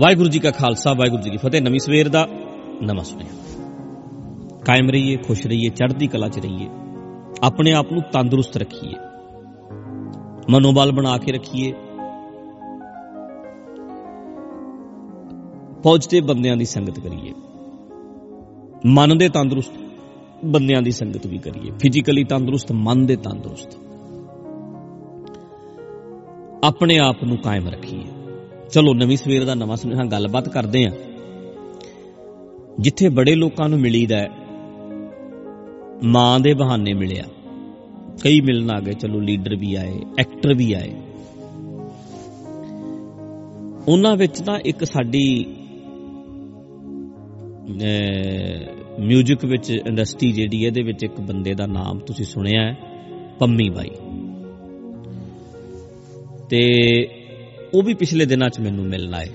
ਵਾਹਿਗੁਰੂ ਜੀ ਕਾ ਖਾਲਸਾ, ਵਾਹਿਗੁਰੂ ਜੀ ਕੀ ਫਤਿਹ। ਨਵੀਂ ਸਵੇਰ ਦਾ ਨਵਾਂ ਸੁਨੇਹਾ। ਕਾਇਮ ਰਹੀਏ, ਖੁਸ਼ ਰਹੀਏ, ਚੜ੍ਹਦੀ ਕਲਾ 'ਚ ਰਹੀਏ। ਆਪਣੇ ਆਪ ਨੂੰ ਤੰਦਰੁਸਤ ਰੱਖੀਏ। ਮਨੋਬਲ ਬਣਾ ਕੇ ਰੱਖੀਏ। ਪੋਜ਼ਿਟਿਵ ਬੰਦਿਆਂ ਦੀ ਸੰਗਤ ਕਰੀਏ। ਮਨ ਦੇ ਤੰਦਰੁਸਤ ਬੰਦਿਆਂ ਦੀ ਸੰਗਤ ਵੀ ਕਰੀਏ। ਫਿਜ਼ੀਕਲੀ ਤੰਦਰੁਸਤ, ਮਨ ਦੇ ਤੰਦਰੁਸਤ। ਆਪਣੇ ਆਪ ਨੂੰ ਕਾਇਮ ਰੱਖੀਏ। ਚਲੋ ਨਵੀਂ ਸਵੇਰ ਦਾ ਨਵਾਂ ਸੁਨੇਹਾ ਗੱਲਬਾਤ ਕਰਦੇ ਆਂ ਜਿੱਥੇ ਬੜੇ ਲੋਕਾਂ ਨੂੰ ਮਿਲੀਦਾ ਹੈ, ਮਾਂ ਦੇ ਬਹਾਨੇ ਮਿਲਿਆ। ਕਈ ਮਿਲਣ ਆ ਗਏ ਚਲੋ ਲੀਡਰ ਵੀ ਆਏ ਐਕਟਰ ਵੀ ਆਏ। ਉਹਨਾਂ ਵਿੱਚ ਤਾਂ ਇੱਕ ਸਾਡੀ ਮਿਊਜ਼ਿਕ ਵਿੱਚ ਇੰਡਸਟਰੀ ਜਿਹੜੀ ਹੈ ਇਹਦੇ ਵਿੱਚ ਇੱਕ ਬੰਦੇ ਦਾ ਨਾਮ ਤੁਸੀਂ ਸੁਣਿਆ ਹੈ ਪੰਮੀ ਬਾਈ। ਤੇ ਉਹ ਵੀ ਪਿਛਲੇ ਦਿਨਾਂ 'ਚ ਮੈਨੂੰ ਮਿਲਣ ਆਏ।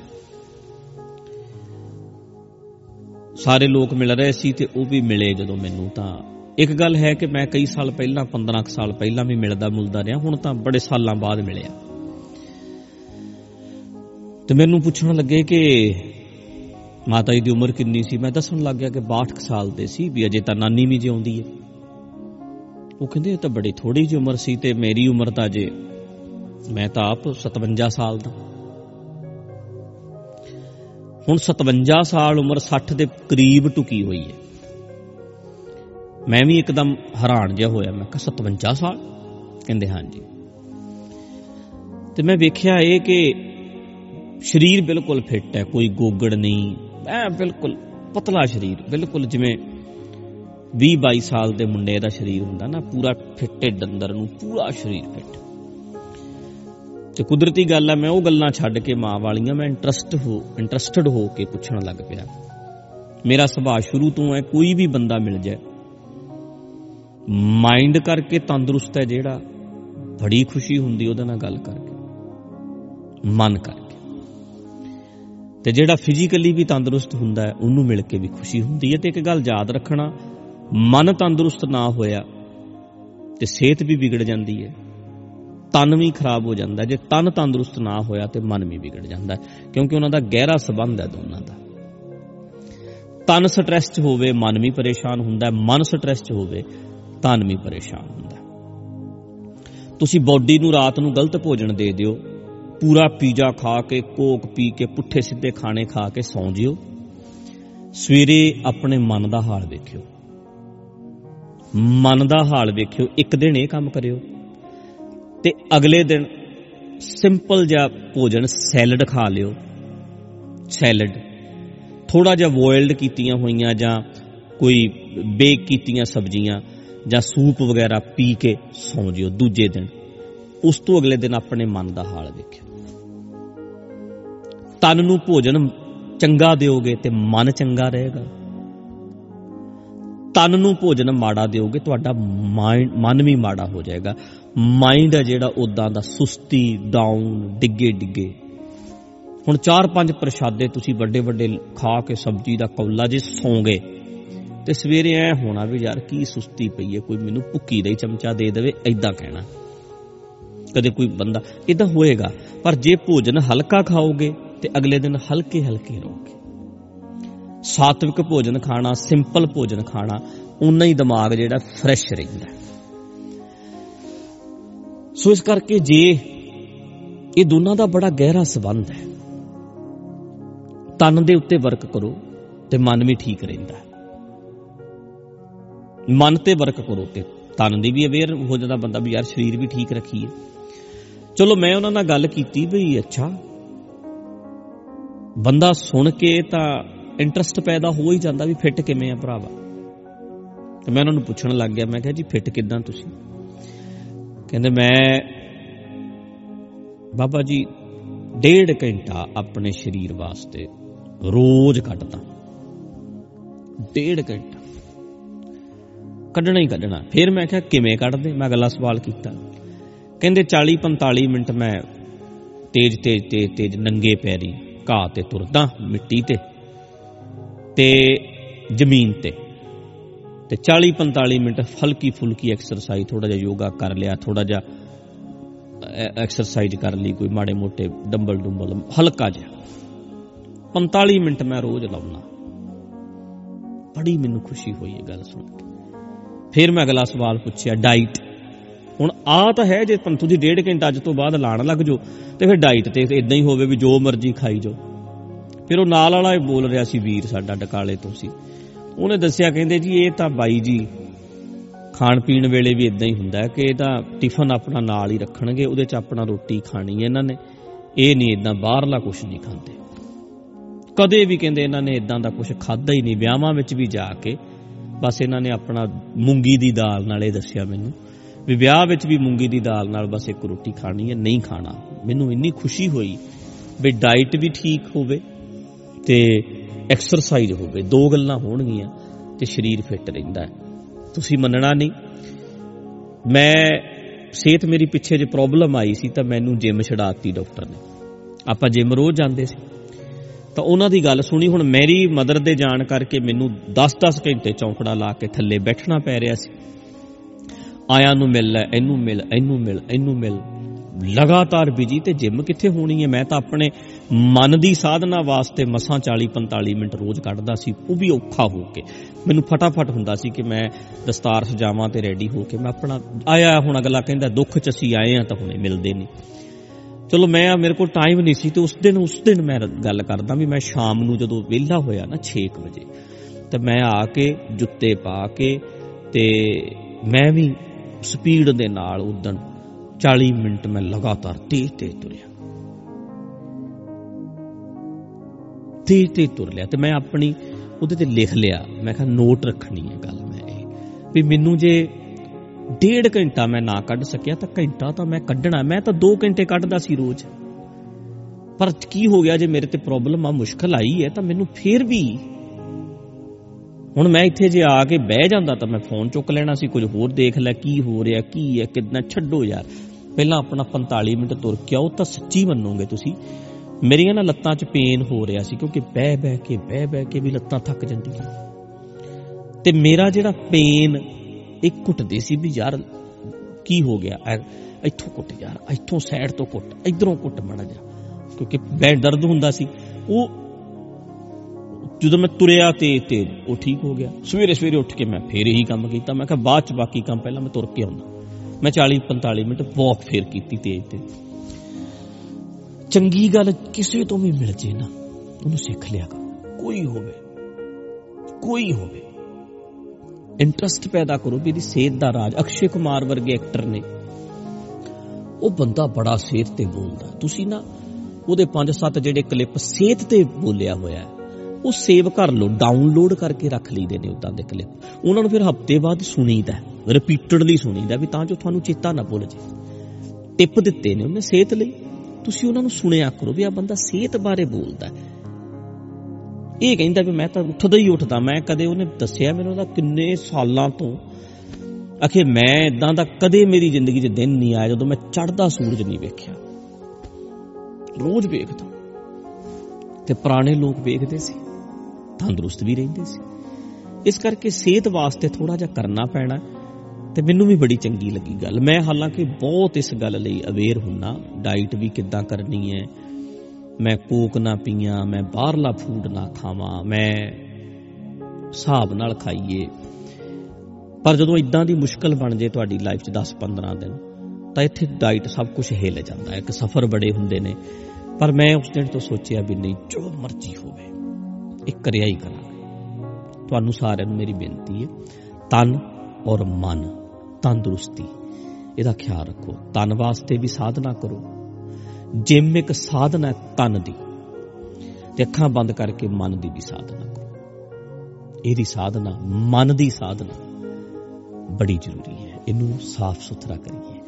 ਸਾਰੇ ਲੋਕ ਮਿਲ ਰਹੇ ਸੀ ਤੇ ਉਹ ਵੀ ਮਿਲੇ ਜਦੋਂ ਮੈਨੂੰ ਤਾਂ। ਇੱਕ ਗੱਲ ਹੈ ਕਿ ਮੈਂ ਕਈ ਸਾਲ ਪਹਿਲਾਂ 15 ਕੁ ਸਾਲ ਪਹਿਲਾਂ ਵੀ ਮਿਲਦਾ ਮੁਲਦਾ ਰਿਹਾ, ਹੁਣ ਤਾਂ ਬੜੇ ਸਾਲਾਂ ਬਾਅਦ ਮਿਲਿਆ। ਤੇ ਮੈਨੂੰ ਪੁੱਛਣ ਲੱਗੇ ਕਿ ਮਾਤਾ ਜੀ ਦੀ ਉਮਰ ਕਿੰਨੀ ਸੀ? ਮੈਂ ਦੱਸਣ ਲੱਗ ਗਿਆ ਕਿ 62 ਕੁ ਸਾਲ ਦੇ ਸੀ ਵੀ ਅਜੇ ਤਾਂ ਨਾਨੀ ਵੀ ਜਿਉਂਦੀ ਹੈ। ਉਹ ਕਹਿੰਦੇ ਇਹ ਤਾਂ ਬੜੀ ਥੋੜੀ ਜਿਹੀ ਉਮਰ ਸੀ ਤੇ ਮੇਰੀ ਉਮਰ ਤਾਂ ਅਜੇ ਮੈਂ ਤਾਂ ਆਪ 57 ਸਾਲ ਦਾ। ਹੁਣ 57 ਸਾਲ ਉਮਰ 60 ਦੇ ਕਰੀਬ ਟੁਕੀ ਹੋਈ ਹੈ। ਮੈਂ ਵੀ ਇੱਕਦਮ ਹੈਰਾਨ ਜਿਹਾ ਹੋਇਆ। ਮੈਂ ਕਿਹਾ 57 ਸਾਲ? ਕਹਿੰਦੇ, ਹਾਂਜੀ। ਤੇ ਮੈਂ ਵੇਖਿਆ ਇਹ ਕਿ ਸਰੀਰ ਬਿਲਕੁਲ ਫਿੱਟ ਹੈ, ਕੋਈ ਗੋਗੜ ਨਹੀਂ। ਐ ਬਿਲਕੁਲ ਪਤਲਾ ਸਰੀਰ, ਬਿਲਕੁਲ ਜਿਵੇਂ 20 22 ਸਾਲ ਦੇ ਮੁੰਡੇ ਦਾ ਸਰੀਰ ਹੁੰਦਾ ਨਾ, ਪੂਰਾ ਫਿੱਟੇ ਡੰਦਰ ਨੂੰ, ਪੂਰਾ ਸਰੀਰ ਫਿੱਟ। ਤੇ ਕੁਦਰਤੀ ਗੱਲ ਹੈ ਮੈਂ ਉਹ ਗੱਲਾਂ ਛੱਡ ਕੇ ਮਾਂ ਵਾਲੀਆਂ, ਮੈਂ ਇੰਟਰਸਟ ਹੋ ਇੰਟਰਸਟਡ ਹੋ ਕੇ ਪੁੱਛਣ ਲੱਗ ਪਿਆ। ਮੇਰਾ ਸੁਭਾਅ ਸ਼ੁਰੂ ਤੋਂ ਹੈ ਕੋਈ ਵੀ ਬੰਦਾ ਮਿਲ ਜਾਏ। ਮਾਈਂਡ ਕਰਕੇ ਤੰਦਰੁਸਤ ਹੈ ਜਿਹੜਾ ਬੜੀ ਖੁਸ਼ੀ ਹੁੰਦੀ ਉਹਦੇ ਨਾਲ ਗੱਲ ਕਰਕੇ, ਮਨ ਕਰਕੇ। ਤੇ ਜਿਹੜਾ ਫਿਜ਼ੀਕਲੀ ਵੀ ਤੰਦਰੁਸਤ ਹੁੰਦਾ ਹੈ ਉਹਨੂੰ ਮਿਲ ਕੇ ਵੀ ਖੁਸ਼ੀ ਹੁੰਦੀ ਹੈ ਤੇ ਇੱਕ ਗੱਲ ਯਾਦ ਰੱਖਣਾ, ਮਨ ਤੰਦਰੁਸਤ ਨਾ ਹੋਇਆ ਤੇ ਸਿਹਤ ਵੀ ਵਿਗੜ ਜਾਂਦੀ ਹੈ ਤਨ ਵੀ ਖਰਾਬ ਹੋ ਜਾਂਦਾ ਜੇ ਤਨ ਤੰਦਰੁਸਤ ਨਾ ਹੋਇਆ ਤੇ ਮਨ ਵੀ ਵਿਗੜ ਜਾਂਦਾ ਕਿਉਂਕਿ ਉਹਨਾਂ ਦਾ ਗਹਿਰਾ ਸਬੰਧ ਹੈ ਦੋਨਾਂ ਦਾ। ਤਨ ਸਟ੍ਰੈਸ 'ਚ ਹੋਵੇ, ਮਨ ਵੀ ਪਰੇਸ਼ਾਨ ਹੁੰਦਾ ਮਨ ਸਟ੍ਰੈਸ 'ਚ ਹੋਵੇ, ਤਨ ਵੀ ਪਰੇਸ਼ਾਨ ਹੁੰਦਾ ਤੁਸੀਂ ਬਾਡੀ ਨੂੰ ਰਾਤ ਨੂੰ ਗਲਤ ਭੋਜਨ ਦੇ ਦਿਓ। ਪੂਰਾ ਪੀਜ਼ਾ ਖਾ ਕੇ, ਕੋਕ ਪੀ ਕੇ, ਪੁੱਠੇ ਸਿੱਧੇ ਖਾਣੇ ਖਾ ਕੇ ਸੌਂ ਜਿਓ। ਸਵੇਰੇ ਆਪਣੇ ਮਨ ਦਾ ਹਾਲ ਵੇਖਿਓ। ਮਨ ਦਾ ਹਾਲ ਵੇਖਿਓ। ਇੱਕ ਦਿਨ ਇਹ ਕੰਮ ਕਰਿਓ। ਤੇ ਅਗਲੇ ਦਿਨ ਸਿੰਪਲ ਜਿਹਾ ਭੋਜਨ ਸੈਲਡ ਖਾ ਲਿਓ। ਸੈਲਡ। ਥੋੜਾ ਜਿਹਾ ਬੋਇਲਡ ਕੀਤੀਆਂ ਹੋਈਆਂ ਜਾਂ ਕੋਈ ਬੇਕ ਕੀਤੀਆਂ ਸਬਜ਼ੀਆਂ ਜਾਂ ਸੂਪ ਵਗੈਰਾ ਪੀ ਕੇ ਸੌਂ ਜਿਓ ਦੂਜੇ ਦਿਨ। ਉਸ ਤੋਂ ਅਗਲੇ ਦਿਨ ਆਪਣੇ ਮਨ ਦਾ ਹਾਲ ਵੇਖਿਓ। ਤਨ ਨੂੰ ਭੋਜਨ ਚੰਗਾ ਦਿਓਗੇ ਤੇ ਮਨ ਚੰਗਾ ਰਹੇਗਾ। ਤਨ ਨੂੰ ਭੋਜਨ ਮਾੜਾ ਦਿਓਗੇ, ਤੁਹਾਡਾ ਮਨ ਵੀ ਮਾੜਾ ਹੋ ਜਾਏਗਾ। ਮਾਈਂਡ ਹੈ ਜਿਹੜਾ ਉਦਾਂ ਦਾ ਸੁਸਤੀ ਡਾਊਨ ਡਿੱਗੇ ਡਿੱਗੇ। ਹੁਣ ਚਾਰ ਪੰਜ ਪ੍ਰਸ਼ਾਦੇ ਤੁਸੀਂ ਵੱਡੇ ਵੱਡੇ ਖਾ ਕੇ ਸਬਜ਼ੀ ਦਾ ਕੌਲਾ ਜੇ ਸੌਂਗੇ, ਤੇ ਸਵੇਰੇ ਐ ਹੋਣਾ ਵੀ ਯਾਰ ਕੀ ਸੁਸਤੀ ਪਈ ਹੈ, ਕੋਈ ਮੈਨੂੰ ਭੁੱਕੀ ਦਾ ਹੀ ਚਮਚਾ ਦੇ ਦੇਵੇ ਐਦਾਂ ਕਹਿਣਾ। ਕਦੇ ਕੋਈ ਬੰਦਾ ਇਦਾਂ ਹੋਏਗਾ, ਪਰ ਜੇ ਭੋਜਨ ਹਲਕਾ ਖਾਓਗੇ, ਤੇ ਅਗਲੇ ਦਿਨ ਹਲਕੇ ਹਲਕੇ ਰਹੋਗੇ। ਸਾਤਵਿਕ ਭੋਜਨ ਖਾਣਾ, ਸਿੰਪਲ ਭੋਜਨ ਖਾਣਾ, ਉਨਾ ਹੀ ਦਿਮਾਗ ਜਿਹੜਾ ਫਰੈਸ਼ ਰਹਿੰਦਾ। ਸੋ ਇਸ ਕਰਕੇ ਜੇ ਇਹ ਦੋਨਾਂ ਦਾ ਬੜਾ ਗਹਿਰਾ ਸਬੰਧ ਹੈ, ਤਨ ਦੇ ਉੱਤੇ ਵਰਕ ਕਰੋ ਤੇ ਮਨ ਵੀ ਠੀਕ ਰਹਿੰਦਾ। ਮਨ ਤੇ ਵਰਕ ਕਰੋ ਤੇ ਤਨ ਦੀ ਵੀ ਅਵੇਅਰ ਹੋ ਜਾਂਦਾ ਬੰਦਾ ਵੀ ਯਾਰ ਸਰੀਰ ਵੀ ਠੀਕ ਰੱਖੀਏ। ਚਲੋ ਮੈਂ ਉਹਨਾਂ ਨਾਲ ਗੱਲ ਕੀਤੀ ਵੀ ਅੱਛਾ, ਬੰਦਾ ਸੁਣ ਕੇ ਤਾਂ ਇੰਟਰਸਟ ਪੈਦਾ ਹੋ ਹੀ ਜਾਂਦਾ ਵੀ ਫਿੱਟ ਕਿਵੇਂ ਆ ਭਰਾਵਾ। ਤੇ ਮੈਂ ਉਹਨਾਂ ਨੂੰ ਪੁੱਛਣ ਲੱਗ ਗਿਆ, ਮੈਂ ਕਿਹਾ ਜੀ ਫਿੱਟ ਕਿਦਾਂ ਤੁਸੀਂ? ਕਹਿੰਦੇ, ਮੈਂ ਬਾਬਾ ਜੀ, ਡੇਢ ਘੰਟਾ ਆਪਣੇ ਸਰੀਰ ਵਾਸਤੇ ਰੋਜ਼ ਕੱਢਦਾ। ਡੇਢ ਘੰਟਾ। ਕੱਢਣਾ ਹੀ ਕੱਢਣਾ। ਫਿਰ ਮੈਂ ਕਿਹਾ, ਕਿਵੇਂ ਕੱਢਦੇ? ਮੈਂ ਅਗਲਾ ਸਵਾਲ ਕੀਤਾ। ਕਹਿੰਦੇ 40 45 ਮਿੰਟ ਮੈਂ ਤੇਜ਼ ਤੇਜ਼ ਤੇਜ਼ ਤੇਜ਼ ਨੰਗੇ ਪੈਰੀ ਘਾਹ ਤੇ ਤੁਰਦਾ, ਮਿੱਟੀ ਤੇ। ਤੇ ਜ਼ਮੀਨ ਤੇ। ਤੇ 40 45 ਮਿੰਟ ਹਲਕੀ ਫੁਲਕੀ ਐਕਸਰਸਾਈਜ਼ ਥੋੜਾ ਜਿਹਾ ਯੋਗਾ ਕਰ ਲਿਆ ਥੋੜਾ ਜਿਹਾ ਐਕਸਰਸਾਈਜ਼ ਕਰ ਲਈ, ਕੋਈ ਮਾੜੇ ਮੋਟੇ ਡੰਬਲ ਡੁੰਬਲ ਹਲਕਾ ਜਿਹਾ। 45 ਮਿੰਟ ਮੈਂ ਰੋਜ਼ ਲਾਉਣਾ ਬੜੀ ਮੈਨੂੰ ਖੁਸ਼ੀ ਹੋਈ ਇਹ ਗੱਲ ਸੁਣ ਕੇ। ਫਿਰ ਮੈਂ ਅਗਲਾ ਸਵਾਲ ਪੁੱਛਿਆ ਡਾਈਟ ਹੁਣ ਆ ਤਾਂ ਹੈ, ਜੇ ਪੰਥੂ ਦੀ ਡੇਢ ਘੰਟਾ ਅੱਜ ਤੋਂ ਬਾਅਦ ਲਾਣ ਲੱਗ ਜੋ ਤੇ ਫਿਰ ਡਾਈਟ ਤੇ ਇਦਾਂ ਹੀ ਹੋਵੇ ਵੀ ਜੋ ਮਰਜ਼ੀ ਖਾਈ ਜੋ ਫਿਰ ਉਹ ਨਾਲ ਵਾਲਾ ਬੋਲ ਰਿਹਾ ਸੀ ਵੀਰ ਸਾਡਾ ਡਕਾਲੇ ਤੋਂ ਸੀ। ਉਹਨੇ ਦੱਸਿਆ, ਕਹਿੰਦੇ ਜੀ, ਇਹ ਤਾਂ ਬਾਈ ਜੀ, ਖਾਣ ਪੀਣ ਵੇਲੇ ਵੀ ਇਦਾਂ ਹੀ ਹੁੰਦਾ ਹੈ ਕਿ ਇਹ ਤਾਂ ਟਿਫਨ ਆਪਣਾ ਨਾਲ ਹੀ ਰੱਖਣਗੇ, ਉਹਦੇ 'ਚ ਆਪਣਾ ਰੋਟੀ ਖਾਣੀ ਹੈ ਇਹਨਾਂ ਨੇ। ਇਹ ਨਹੀਂ ਇਦਾਂ ਬਾਹਰਲਾ ਕੁਝ ਨਹੀਂ ਖਾਂਦੇ। ਕਦੇ ਵੀ ਕਹਿੰਦੇ ਇਹਨਾਂ ਨੇ ਇਦਾਂ ਦਾ ਕੁਝ ਖਾਦਾ ਹੀ ਨਹੀਂ, ਵਿਆਹਾਂ ਵਿੱਚ ਵੀ ਜਾ ਕੇ ਬਸ ਇਹਨਾਂ ਨੇ ਆਪਣਾ ਮੂੰਗੀ ਦੀ ਦਾਲ ਨਾਲ ਇਹ ਦੱਸਿਆ ਮੈਨੂੰ ਵੀ ਵਿਆਹ ਵਿੱਚ ਵੀ ਮੂੰਗੀ ਦੀ ਦਾਲ ਨਾਲ ਬਸ ਇੱਕ ਰੋਟੀ ਖਾਣੀ ਹੈ, ਨਹੀਂ ਖਾਣਾ। ਮੈਨੂੰ ਇੰਨੀ ਖੁਸ਼ੀ ਹੋਈ ਵੀ ਡਾਈਟ ਵੀ ਠੀਕ ਹੋਵੇ ਤੇ ਐਕਸਰਸਾਈਜ਼ ਹੋਵੇ, ਦੋ ਗੱਲਾਂ ਹੋਣਗੀਆਂ ਤੇ ਸਰੀਰ ਫਿੱਟ ਰਹਿੰਦਾ ਹੈ। ਤੁਸੀਂ ਮੰਨਣਾ ਨਹੀਂ। ਮੈਂ, ਸਿਹਤ ਮੇਰੀ ਪਿੱਛੇ ਜੇ ਪ੍ਰੋਬਲਮ ਆਈ ਸੀ ਤਾਂ ਮੈਨੂੰ ਜਿਮ ਛਡਾਤੀ ਡਾਕਟਰ ਨੇ। ਆਪਾਂ ਜਿਮ ਰੋਜ਼ ਜਾਂਦੇ ਸੀ। ਤਾਂ ਉਹਨਾਂ ਦੀ ਗੱਲ ਸੁਣੀ, ਹੁਣ ਮੇਰੀ ਮਦਰ ਦੇ ਜਾਣ ਕਰਕੇ ਮੈਨੂੰ 10-10 ਘੰਟੇ ਚੌਂਕੜਾ ਲਾ ਕੇ ਥੱਲੇ ਬੈਠਣਾ ਪੈ ਰਿਹਾ ਸੀ। ਆਇਆਂ ਨੂੰ ਮਿਲ ਲੈ, ਇਹਨੂੰ ਮਿਲ ਇਹਨੂੰ ਮਿਲ ਇਹਨੂੰ ਮਿਲ। ਲਗਾਤਾਰ ਬਿਜ਼ੀ ਤੇ ਜਿਮ ਕਿੱਥੇ ਹੋਣੀ ਹੈ? ਮੈਂ ਤਾਂ ਆਪਣੇ ਮਨ ਦੀ ਸਾਧਨਾ ਵਾਸਤੇ ਮਸਾਂ 40 45 ਮਿੰਟ ਰੋਜ਼ ਕੱਢਦਾ ਸੀ, ਉਹ ਵੀ ਔਖਾ ਹੋ ਕੇ। ਮੈਨੂੰ ਫਟਾਫਟ ਹੁੰਦਾ ਸੀ ਕਿ ਮੈਂ ਦਸਤਾਰ ਸਜਾਵਾਂ ਤੇ ਰੈਡੀ ਹੋ ਕੇ ਮੈਂ ਆਪਣਾ ਆਇਆ, ਹੁਣ ਅਗਲਾ ਕਹਿੰਦਾ, ਦੁੱਖ ਚ ਅਸੀਂ ਆਏ ਆ ਤਾਂ ਹੁਣੇ ਮਿਲਦੇ ਨਹੀਂ ਚਲੋ ਮੈਂ, ਮੇਰੇ ਕੋਲ ਟਾਈਮ ਨਹੀਂ ਸੀ ਤੇ ਉਸ ਦਿਨ ਉਸ ਦਿਨ ਮੈਂ ਗੱਲ ਕਰਦਾ ਵੀ ਮੈਂ ਸ਼ਾਮ ਨੂੰ ਜਦੋਂ ਵਿਹਲਾ ਹੋਇਆ ਨਾ 6 ਵਜੇ, ਤੇ ਮੈਂ ਆ ਕੇ ਜੁੱਤੇ ਪਾ ਕੇ ਤੇ ਮੈਂ ਵੀ ਸਪੀਡ ਦੇ ਨਾਲ ਉਦਣ 40 ਮਿੰਟ ਮੈਂ ਲਗਾਤਾਰ ਤੇਜ਼ ਤੇਜ਼ ਤੁਰਿਆ। ਤੇਜ਼ ਤੇਜ਼ ਤੁਰ ਲਿਆ ਤੇ ਮੈਂ ਆਪਣੀ ਉਹਦੇ ਤੇ ਲਿਖ ਲਿਆ। ਮੈਂ ਕਿਹਾ, ਨੋਟ ਰੱਖਣੀ ਹੈ ਗੱਲ ਮੈਂ ਇਹ। ਵੀ ਮੈਨੂੰ ਜੇ ਡੇਢ ਘੰਟਾ ਮੈਂ ਨਾ ਕੱਢ ਸਕਿਆ ਤਾਂ ਘੰਟਾ ਤਾਂ ਮੈਂ ਕੱਢਣਾ। ਮੈਂ ਤਾਂ 2 ਘੰਟੇ ਕੱਢਦਾ ਸੀ ਰੋਜ਼। ਪਰ ਕੀ ਹੋ ਗਿਆ ਜੇ ਮੇਰੇ ਤੇ ਪ੍ਰੋਬਲਮ ਆ, ਮੁਸ਼ਕਲ ਆਈ ਹੈ ਤਾਂ ਮੈਨੂੰ ਫੇਰ ਵੀ ਹੁਣ ਮੈਂ ਇੱਥੇ ਜੇ ਆ ਕੇ ਬਹਿ ਜਾਂਦਾ ਤਾਂ ਮੈਂ ਫੋਨ ਚੁੱਕ ਲੈਣਾ ਸੀ। ਕੁਝ ਹੋਰ ਦੇਖ ਲੈ, ਕੀ ਹੋ ਰਿਹਾ, ਕੀ ਹੈ ਕਿੰਨਾ ਛੱਡੋ ਯਾਰ। ਪਹਿਲਾਂ ਆਪਣਾ 45 ਮਿੰਟ ਤੁਰ ਕੇ ਆਓ ਤਾਂ ਸੱਚੀ ਮੰਨੋਗੇ ਤੁਸੀਂ। ਮੇਰੀਆਂ ਨਾ ਲੱਤਾਂ 'ਚ ਪੇਨ ਹੋ ਰਿਹਾ ਸੀ, ਕਿਉਂਕਿ ਬਹਿ ਬਹਿ ਕੇ, ਬਹਿ ਬਹਿ ਕੇ ਵੀ ਲੱਤਾਂ ਥੱਕ ਜਾਂਦੀਆਂ। ਤੇ ਮੇਰਾ ਜਿਹੜਾ ਪੇਨ ਇੱਕ ਘੁੱਟਦੇ ਸੀ ਵੀ ਯਾਰ ਕੀ ਹੋ ਗਿਆ? ਇੱਥੋਂ ਘੁੱਟ ਯਾਰ, ਇੱਥੋਂ ਸਾਈਡ ਤੋਂ ਘੁੱਟ, ਇਧਰੋਂ ਘੁੱਟ ਮੜਾ ਜਾ ਕਿਉਂਕਿ ਬੈ ਦਰਦ ਹੁੰਦਾ ਸੀ। ਉਹ ਜਦੋਂ ਮੈਂ ਤੁਰਿਆ ਤੇ ਤੇ ਉਹ ਠੀਕ ਹੋ ਗਿਆ। ਸਵੇਰੇ ਸਵੇਰੇ ਉੱਠ ਕੇ ਮੈਂ ਫੇਰ ਇਹੀ ਕੰਮ ਕੀਤਾ। ਮੈਂ ਕਿਹਾ ਬਾਅਦ ਚ ਬਾਕੀ ਕੰਮ, ਪਹਿਲਾਂ ਮੈਂ ਤੁਰ ਕੇ ਆਉਂਦਾ। ਮੈਂ 40 45 ਮਿੰਟ ਵਾਕ ਫੇਰ ਕੀਤੀ ਤੇਜ਼ ਤੇ ਚੰਗੀ ਗੱਲ ਕਿਸੇ ਤੋਂ ਵੀ ਮਿਲ ਜੇ ਨਾ, ਉਹਨੂੰ ਸਿੱਖ ਲਿਆ ਕਰ। ਕੋਈ ਹੋਵੇ ਕੋਈ ਹੋਵੇ। ਇੰਟਰਸਟ ਪੈਦਾ ਕਰੋ ਵੀ ਇਹਦੀ ਸਿਹਤ ਦਾ ਰਾਜ। ਅਕਸ਼ੇ ਕੁਮਾਰ ਵਰਗੇ ਐਕਟਰ ਨੇ। ਉਹ ਬੰਦਾ ਬੜਾ ਸਿਹਤ ਤੇ ਬੋਲਦਾ। ਤੁਸੀਂ ਨਾ ਉਹਦੇ 5-7 ਜਿਹੜੇ ਕਲਿੱਪ ਸਿਹਤ ਤੇ ਬੋਲਿਆ ਹੋਇਆ ਹੈ, ਉਹ ਸੇਵ ਕਰ ਲਓ ਡਾਊਨਲੋਡ ਕਰਕੇ ਰੱਖ ਲਈਦੇ ਨੇ ਉਦਾਂ ਦੇ ਕਲਿੱਪ ਉਹਨਾਂ ਨੂੰ ਫਿਰ ਹਫ਼ਤੇ ਬਾਅਦ ਸੁਣੀਦਾ ਰਿਪੀਟਡਲੀ ਸੁਣੀਦਾ ਵੀ ਤਾਂ ਜੋ ਤੁਹਾਨੂੰ ਚੇਤਾ ਨਾ ਭੁੱਲ ਜੇ। ਟਿਪ ਦਿੱਤੇ ਨੇ ਉਹਨੇ ਸਿਹਤ ਲਈ। ਤੁਸੀਂ ਉਹਨਾਂ ਨੂੰ ਸੁਣਿਆ ਕਰੋ ਵੀ ਆ ਬੰਦਾ ਸਿਹਤ ਬਾਰੇ ਬੋਲਦਾ ਇਹ ਕਹਿੰਦਾ ਵੀ ਮੈਂ ਤਾਂ ਉੱਠਦਾ ਹੀ ਉੱਠਦਾ, ਮੈਂ ਕਦੇ ਉਹਨੇ ਦੱਸਿਆ ਮੈਨੂੰ ਉਹਦਾ ਕਿੰਨੇ ਸਾਲਾਂ ਤੋਂ। ਅਖੇ ਮੈਂ ਇਦਾਂ ਦਾ ਕਦੇ ਮੇਰੀ ਜ਼ਿੰਦਗੀ 'ਚ ਦਿਨ ਨਹੀਂ ਆਇਆ ਜਦੋਂ ਮੈਂ ਚੜਦਾ ਸੂਰਜ ਨਹੀਂ ਵੇਖਿਆ। ਰੋਜ਼ ਵੇਖਦਾ। ਤੇ ਪੁਰਾਣੇ ਲੋਕ ਵੇਖਦੇ ਸੀ, ਤੰਦਰੁਸਤ ਵੀ ਰਹਿੰਦੇ ਸੀ। ਇਸ ਕਰਕੇ ਸਿਹਤ ਵਾਸਤੇ ਥੋੜਾ ਜਿਹਾ ਕਰਨਾ ਪੈਣਾ ਤੇ ਮੈਨੂੰ ਵੀ ਬੜੀ ਚੰਗੀ ਲੱਗੀ ਗੱਲ। ਮੈਂ ਹਾਲਾਂਕਿ ਬਹੁਤ ਇਸ ਗੱਲ ਲਈ ਅਵੇਅਰ ਹੁੰਨਾ ਡਾਈਟ ਵੀ ਕਿੱਦਾਂ ਕਰਨੀ ਹੈ, ਮੈਂ ਕੋਕ ਨਾ ਪੀਆਂ, ਮੈਂ ਬਾਹਰਲਾ ਫੂਡ ਨਾ ਖਾਵਾਂ, ਮੈਂ ਹਿਸਾਬ ਨਾਲ ਖਾਈਏ। ਪਰ ਜਦੋਂ ਇਦਾਂ ਦੀ ਮੁਸ਼ਕਲ ਬਣ ਜੇ ਤੁਹਾਡੀ ਲਾਈਫ 'ਚ 10-15 ਦਿਨ, ਤਾਂ ਇੱਥੇ ਡਾਈਟ ਸਭ ਕੁਝ ਹਿੱਲ ਜਾਂਦਾ ਹੈ, ਇੱਕ ਸਫ਼ਰ ਬੜੇ ਹੁੰਦੇ ਨੇ। ਪਰ ਮੈਂ ਉਸ ਦਿਨ ਤੋਂ ਸੋਚਿਆ ਵੀ ਨਹੀਂ, ਜੋ ਮਰਜ਼ੀ ਹੋਵੇ, ਇੱਕ ਕਰਿਆ ਹੀ ਕਰਾਂਗੇ। ਤੁਹਾਨੂੰ ਸਾਰਿਆਂ ਨੂੰ ਮੇਰੀ ਬੇਨਤੀ ਹੈ, ਤਨ ਔਰ ਮਨ। ਤੰਦਰੁਸਤੀ। ਇਹਦਾ ਖਿਆਲ ਰੱਖੋ। ਤਨ ਵਾਸਤੇ ਵੀ ਸਾਧਨਾ ਕਰੋ। ਜਿਮ ਇੱਕ ਸਾਧਨਾ ਹੈ ਤਨ ਦੀ। ਤੇ ਅੱਖਾਂ ਬੰਦ ਕਰਕੇ ਮਨ ਦੀ ਵੀ ਸਾਧਨਾ ਕਰੋ। ਇਹਦੀ ਸਾਧਨਾ, ਮਨ ਦੀ ਸਾਧਨਾ ਬੜੀ ਜ਼ਰੂਰੀ ਹੈ। ਇਹਨੂੰ ਸਾਫ਼ ਸੁਥਰਾ ਕਰੀਏ।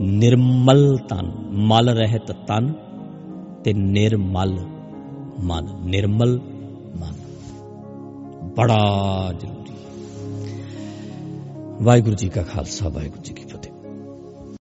ਨਿਰਮਲ ਤਨ, ਮਲ ਰਹਿਤ ਤਨ ਤੇ ਨਿਰਮਲ ਮਨ। ਨਿਰਮਲ ਮਨ। ਬੜਾ ਜ਼ਰੂਰੀ ਵਾਹਿਗੁਰੂ ਜੀ ਕਾ ਖਾਲਸਾ ਵਾਹਿਗੁਰੂ ਜੀ ਕੀ